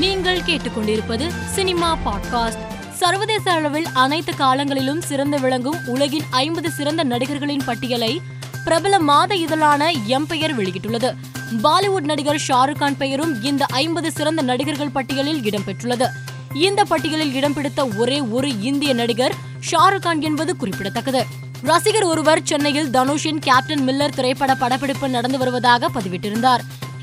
நீங்கள் கேட்டுக்கொண்டிருப்பது cinema podcast. சர்வதேச அளவில் அனைத்து காலங்களிலும் சிறந்து விளங்கும் உலகின் ஐம்பது சிறந்த நடிகர்களின் பட்டியலை பிரபல மாத இதழான எம்பெயர் வெளியிட்டுள்ளது. பாலிவுட் நடிகர் ஷாருக் கான் பெயரும் இந்த ஐம்பது சிறந்த நடிகர்கள் பட்டியலில் இடம்பெற்றுள்ளது. இந்த பட்டியலில் இடம் பிடித்த ஒரே ஒரு இந்திய நடிகர் ஷாருக் கான் என்பது குறிப்பிடத்தக்கது. ரசிகர் ஒருவர் சென்னையில் தனுஷின் கேப்டன் மில்லர் திரைப்பட படப்பிடிப்பு நடந்து வருவதாக பதிவிட்டிருந்தார்.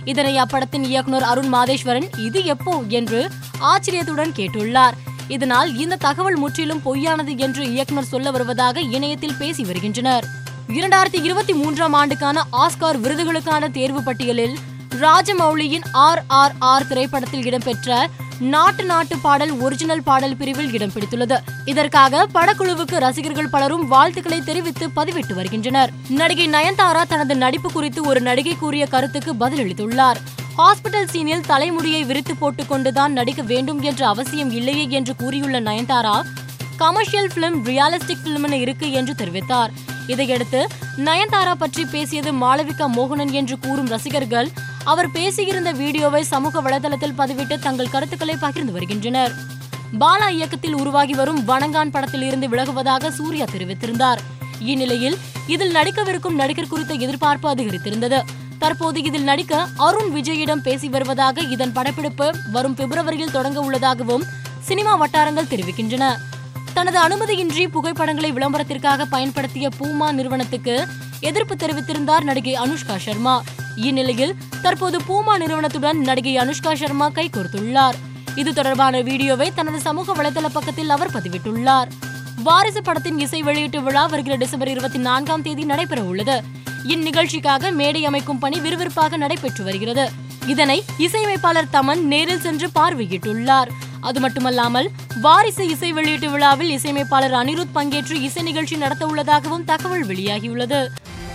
இதனை அப்படத்தின் இயக்குனர் அருண் மாதேஸ்வரன் இது எப்போ? என்று ஆச்சரியத்துடன் கேட்டுள்ளார். இதனால் இந்த தகவல் முற்றிலும் பொய்யானது என்று இயக்குனர் சொல்ல வருவதாக இணையத்தில் பேசி வருகின்றனர். இரண்டாயிரத்தி இருபத்தி மூன்றாம் ஆண்டுக்கான ஆஸ்கார் விருதுகளுக்கான தேர்வு பட்டியலில் ராஜமௌலியின் ஆர் ஆர் ஆர் திரைப்படத்தில் இடம்பெற்ற நாட்டு நாட்டு பாடல் ஒரிஜினல் பாடல் பிரிவில் இடம் பிடித்துள்ளது. இதற்காக படக்குழுவுக்கு ரசிகர்கள் பலரும் வாழ்த்துக்களை தெரிவித்து பதிவிட்டு வருகின்றனர். நடிகை நயன்தாரா தனது நடிப்பு குறித்து ஒரு நடிகை கூறிய கருத்துக்கு பதிலளித்துள்ளார். ஹாஸ்பிட்டல் சீனில் தலைமுடியை விரித்து போட்டுக்கொண்டுதான் நடிக்க வேண்டும் என்ற அவசியம் இல்லையே என்று கூறியுள்ள Nayanthara commercial film realistic film இருக்கு என்று தெரிவித்தார். இதையடுத்து நயன்தாரா பற்றி பேசியது மாளவிகா மோகனன் என்று கூறும் ரசிகர்கள் அவர் பேசியிருந்த வீடியோவை சமூக வலைதளத்தில் பதிவிட்டு தங்கள் கருத்துக்களை பகிர்ந்து வருகின்றனர். பாலா இயக்கத்தில் உருவாகி வரும் வணங்கான் படத்தில் இருந்து விலகுவதாக சூர்யா தெரிவித்திருந்தார். இந்நிலையில் இதில் நடிக்கவிருக்கும் நடிகர் குறித்த எதிர்பார்ப்பு அதிகரித்திருந்தது. தற்போது இதில் நடிக்க அருண் விஜயிடம் பேசி வருவதாக இதன் படப்பிடிப்பு வரும் பிப்ரவரியில் தொடங்க உள்ளதாகவும் சினிமா வட்டாரங்கள் தெரிவிக்கின்றன. தனது அனுமதியின்றி புகைப்படங்களை விளம்பரத்திற்காக பயன்படுத்திய பூமா நிறுவனத்துக்கு எதிர்ப்பு தெரிவித்திருந்தார் நடிகை அனுஷ்கா சர்மா. இந்நிலையில் தற்போது பூமா நிறுவனத்துடன் நடிகை அனுஷ்கா சர்மா கைகோர்த்துள்ளார் இது தொடர்பான வீடியோவை தனது சமூக வலைதள பக்கத்தில் அவர் பதிவிட்டுள்ளார். வாரிசு படத்தின் இசை வெளியீட்டு விழா வருகிற டிசம்பர் இருபத்தி நான்காம் தேதி நடைபெற உள்ளது. இந்நிகழ்ச்சிக்காக மேடை அமைக்கும் பணி விறுவிறுப்பாக நடைபெற்று வருகிறது. இதனை இசையமைப்பாளர் தமன் நேரில் சென்று பார்வையிட்டுள்ளார். அது மட்டுமல்லாமல் வாரிசு இசை வெளியீட்டு விழாவில் இசையமைப்பாளர் அனிருத் பங்கேற்று இசை நிகழ்ச்சி நடத்த உள்ளதாகவும் தகவல் வெளியாகியுள்ளது.